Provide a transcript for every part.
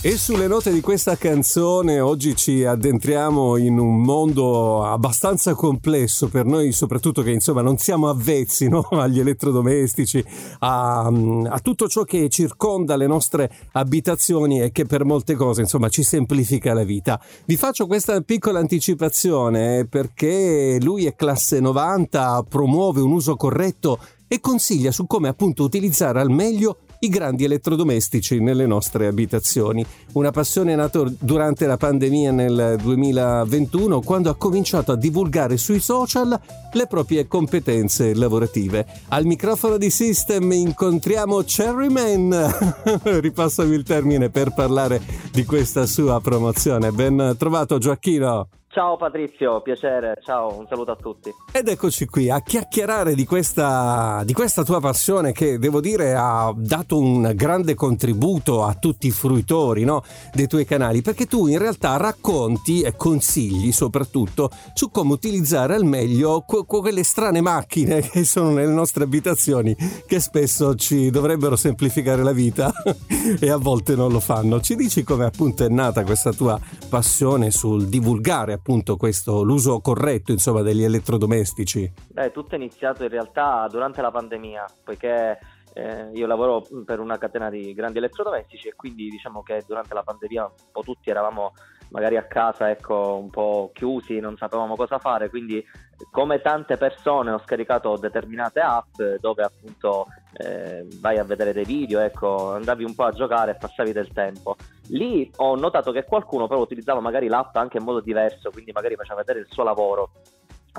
E sulle note di questa canzone oggi ci addentriamo in un mondo abbastanza complesso per noi, soprattutto che insomma non siamo avvezzi no? agli elettrodomestici, a, a, tutto ciò che circonda le nostre abitazioni e che per molte cose insomma ci semplifica la vita. Vi faccio questa piccola anticipazione perché lui è classe 90, promuove un uso corretto e consiglia su come appunto utilizzare al meglio i grandi elettrodomestici nelle nostre abitazioni. Una passione nata durante la pandemia nel 2021 quando ha cominciato a divulgare sui social le proprie competenze lavorative. Al microfono di System incontriamo Cherryman, ripassami il termine per parlare di questa sua promozione. Ben trovato Gioacchino! Ciao Patrizio, piacere, ciao, un saluto a tutti. Ed eccoci qui a chiacchierare di questa, di questa, tua passione che devo dire ha dato un grande contributo a tutti i fruitori no, dei tuoi canali, perché tu in realtà racconti e consigli soprattutto su come utilizzare al meglio que- quelle strane macchine che sono nelle nostre abitazioni, che spesso ci dovrebbero semplificare la vita e a volte non lo fanno. Ci dici come appunto è nata questa tua passione sul divulgare appunto questo, l'uso corretto insomma, degli elettrodomestici? Beh, tutto è iniziato in realtà durante la pandemia, poiché eh, io lavoro per una catena di grandi elettrodomestici e quindi diciamo che durante la pandemia un po' tutti eravamo magari a casa ecco, un po' chiusi, non sapevamo cosa fare, quindi come tante persone ho scaricato determinate app dove appunto eh, vai a vedere dei video, ecco, andavi un po' a giocare e passavi del tempo. Lì ho notato che qualcuno però utilizzava magari l'app anche in modo diverso, quindi magari faceva vedere il suo lavoro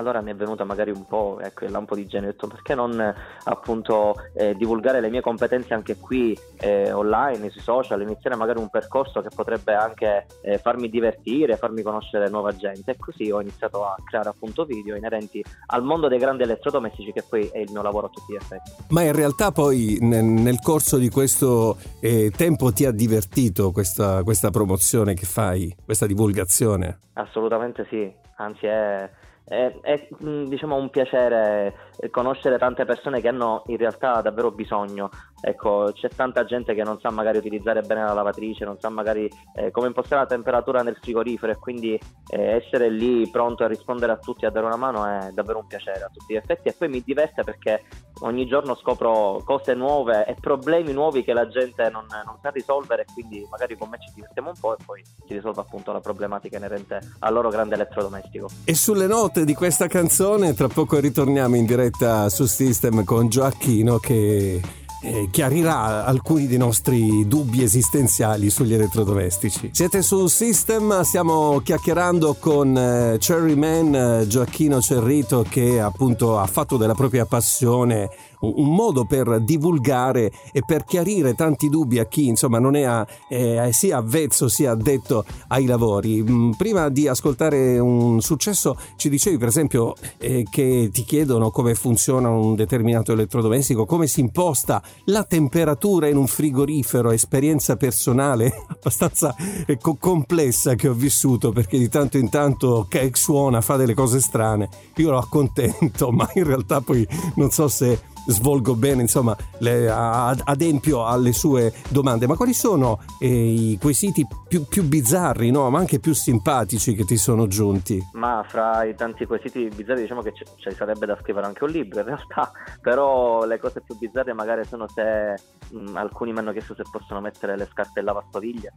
allora mi è venuta magari un po', ecco, il lampo di genio, ho detto perché non appunto eh, divulgare le mie competenze anche qui eh, online, sui social, iniziare magari un percorso che potrebbe anche eh, farmi divertire, farmi conoscere nuova gente e così ho iniziato a creare appunto video inerenti al mondo dei grandi elettrodomestici che poi è il mio lavoro a tutti gli effetti. Ma in realtà poi nel, nel corso di questo eh, tempo ti ha divertito questa, questa promozione che fai, questa divulgazione? Assolutamente sì, anzi è è, è diciamo un piacere conoscere tante persone che hanno in realtà davvero bisogno. Ecco, c'è tanta gente che non sa magari utilizzare bene la lavatrice, non sa magari eh, come impostare la temperatura nel frigorifero e quindi eh, essere lì pronto a rispondere a tutti, a dare una mano è davvero un piacere a tutti gli effetti e poi mi diverte perché ogni giorno scopro cose nuove e problemi nuovi che la gente non, non sa risolvere quindi magari con me ci divertiamo un po' e poi si risolve appunto la problematica inerente al loro grande elettrodomestico. E sulle note di questa canzone tra poco ritorniamo in diretta su System con Gioacchino che eh, chiarirà alcuni dei nostri dubbi esistenziali sugli elettrodomestici. Siete su System, stiamo chiacchierando con eh, Cherryman eh, Gioacchino Cerrito che appunto ha fatto della propria passione un modo per divulgare e per chiarire tanti dubbi a chi insomma non è a, eh, sia avvezzo sia addetto ai lavori. Mm, prima di ascoltare un successo ci dicevi per esempio eh, che ti chiedono come funziona un determinato elettrodomestico, come si imposta la temperatura in un frigorifero, esperienza personale abbastanza eh, complessa che ho vissuto perché di tanto in tanto che suona, fa delle cose strane, io lo accontento, ma in realtà poi non so se svolgo bene, insomma, le, adempio alle sue domande. Ma quali sono eh, i quesiti più, più bizzarri, no? ma anche più simpatici che ti sono giunti? Ma fra i tanti quesiti bizzarri diciamo che ci sarebbe da scrivere anche un libro in realtà, però le cose più bizzarre magari sono se mh, alcuni mi hanno chiesto se possono mettere le scarpe in lavastoviglie,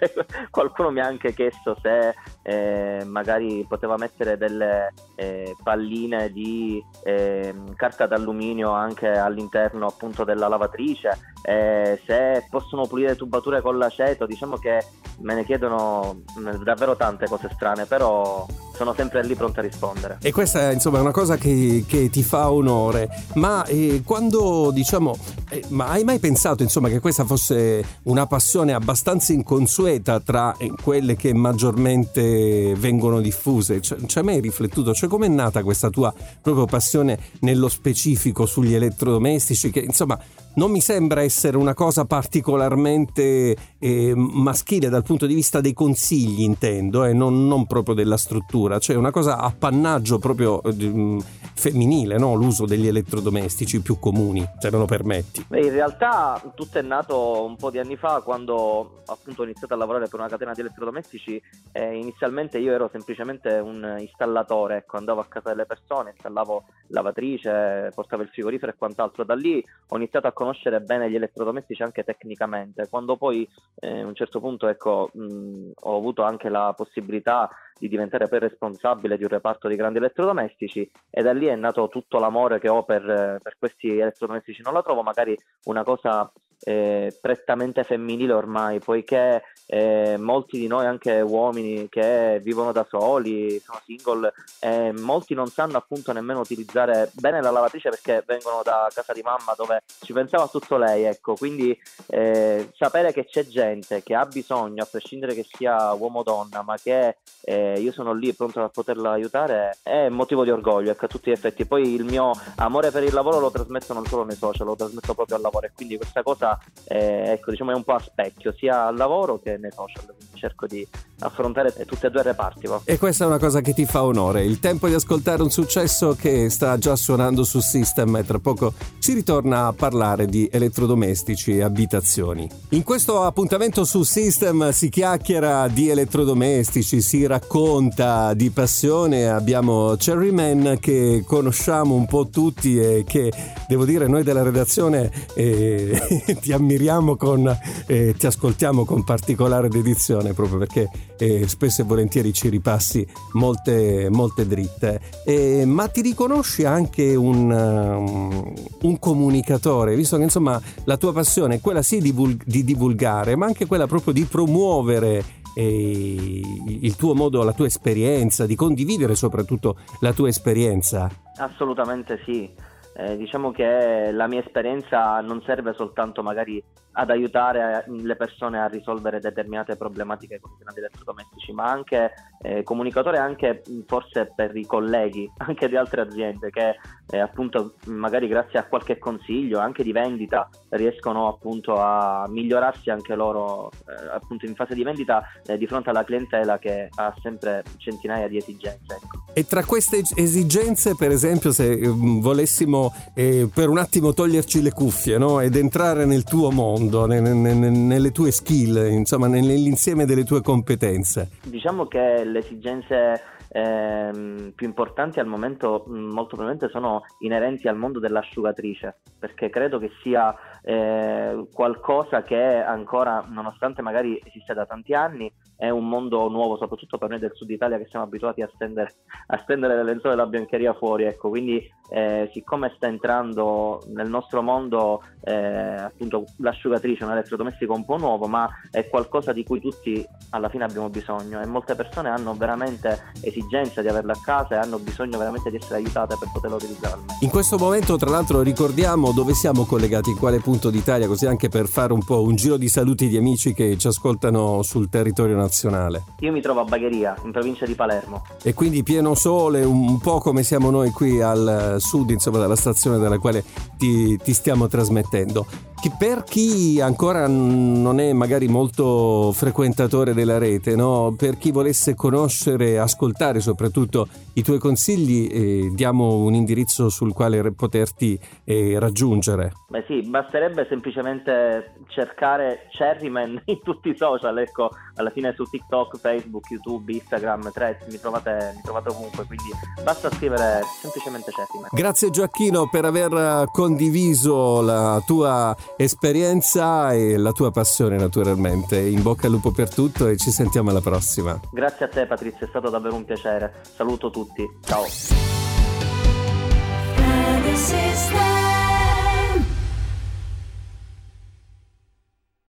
qualcuno mi ha anche chiesto se eh, magari poteva mettere delle eh, palline di ehm, carta d'alluminio anche all'interno appunto della lavatrice, eh, se possono pulire tubature con l'aceto, diciamo che me ne chiedono mm, davvero tante cose strane, però sono sempre lì pronto a rispondere. E questa insomma, è una cosa che, che ti fa onore, ma eh, quando diciamo, eh, ma hai mai pensato insomma, che questa fosse una passione abbastanza inconsueta tra eh, quelle che maggiormente vengono diffuse? Ci hai mai riflettuto? Cioè com'è nata questa tua proprio passione nello specifico sugli elettrodomestici che insomma non mi sembra essere una cosa particolarmente eh, maschile dal punto di vista dei consigli, intendo, e eh, non, non, proprio della struttura, cioè una cosa appannaggio proprio eh, femminile, no? l'uso degli elettrodomestici più comuni, se me lo permetti. Beh, in realtà tutto è nato un po' di anni fa quando appunto ho iniziato a lavorare per una catena di elettrodomestici e inizialmente io ero semplicemente un installatore, ecco, andavo a casa delle persone, installavo lavatrice, portavo il frigorifero e quant'altro. Da lì ho iniziato a conoscere bene gli elettrodomestici anche tecnicamente. Quando poi eh, a un certo punto ecco, mh, ho avuto anche la possibilità di diventare poi responsabile di un reparto di grandi elettrodomestici e da lì è nato tutto l'amore che ho per, per questi elettrodomestici. Non la trovo magari una cosa eh, prettamente femminile ormai, poiché eh, molti di noi, anche uomini che vivono da soli, sono single, eh, molti non sanno appunto nemmeno utilizzare bene la lavatrice perché vengono da casa di mamma dove ci pensava tutto lei, ecco, quindi eh, sapere che c'è gente che ha bisogno, a prescindere che sia uomo o donna, ma che eh, io sono lì pronto a poterla aiutare, è motivo di orgoglio, ecco, a tutti gli effetti. Poi il mio amore per il lavoro lo trasmetto non solo nei social, lo trasmetto proprio al lavoro e quindi questa cosa eh, ecco, diciamo, è un po' a specchio, sia al lavoro che nei social. Quindi cerco di affrontare tutti e due i reparti. Va. E questa è una cosa che ti fa onore. Il tempo di ascoltare un successo che sta già suonando su System e tra poco si ritorna a parlare di elettrodomestici e abitazioni. In questo appuntamento su System si chiacchiera di elettrodomestici, si racconta di passione. Abbiamo Cherryman che conosciamo un po' tutti e che devo dire noi della redazione eh, ti ammiriamo con, eh, ti ascoltiamo con particolare dedizione proprio perché eh, spesso e volentieri ci ripassi molte, molte dritte. Eh, ma ti riconosci anche un, um, un, comunicatore, visto che insomma la tua passione è quella sì di, di divulgare, ma anche quella proprio di promuovere eh, il tuo modo, la tua esperienza, di condividere soprattutto la tua esperienza. Assolutamente sì. Eh, diciamo che la mia esperienza non serve soltanto magari ad aiutare le persone a risolvere determinate problematiche con i grandi elettrodomestici, ma anche eh, comunicatore anche forse per i colleghi anche di altre aziende che eh, appunto magari grazie a qualche consiglio anche di vendita riescono appunto a migliorarsi anche loro eh, appunto in fase di vendita eh, di fronte alla clientela che ha sempre centinaia di esigenze. Ecco. E tra queste esigenze, per esempio, se mm, volessimo eh, per un attimo toglierci le cuffie no? ed entrare nel tuo mondo, ne, ne, nelle tue skill, insomma, nell'insieme delle tue competenze. Diciamo che le esigenze ehm, più importanti al momento mm, molto probabilmente sono inerenti al mondo dell'asciugatrice, perché credo che sia eh, qualcosa che ancora, nonostante magari esiste da tanti anni, è un mondo nuovo, soprattutto per noi del sud Italia che siamo abituati a stendere, a stendere le lenzuola della biancheria fuori. Ecco. Quindi, eh, siccome sta entrando nel nostro mondo eh, appunto l'asciugatrice, un elettrodomestico un po' nuovo, ma è qualcosa di cui tutti alla fine abbiamo bisogno e molte persone hanno veramente esigenza di averla a casa e hanno bisogno veramente di essere aiutate per poterla utilizzare. In questo momento, tra l'altro, ricordiamo dove siamo collegati, in quale punto d'Italia, così anche per fare un po' un giro di saluti di amici che ci ascoltano sul territorio nazionale nazionale. Io mi trovo a Bagheria, in provincia di Palermo. E quindi pieno sole, un po' come siamo noi qui al sud, insomma, dalla stazione dalla quale ti, ti stiamo trasmettendo per chi ancora non è magari molto frequentatore della rete, no? per chi volesse conoscere, ascoltare soprattutto i tuoi consigli, eh, diamo un indirizzo sul quale poterti eh, raggiungere. Beh sì, basterebbe semplicemente cercare Cherryman in tutti i social, ecco, alla fine su TikTok, Facebook, YouTube, Instagram, Threads, mi trovate, mi trovate ovunque, quindi basta scrivere semplicemente Cherryman. Grazie Gioacchino per aver condiviso la tua esperienza e la tua passione naturalmente. In bocca al lupo per tutto e ci sentiamo alla prossima. Grazie a te Patrizia, è stato davvero un piacere. Saluto tutti, ciao.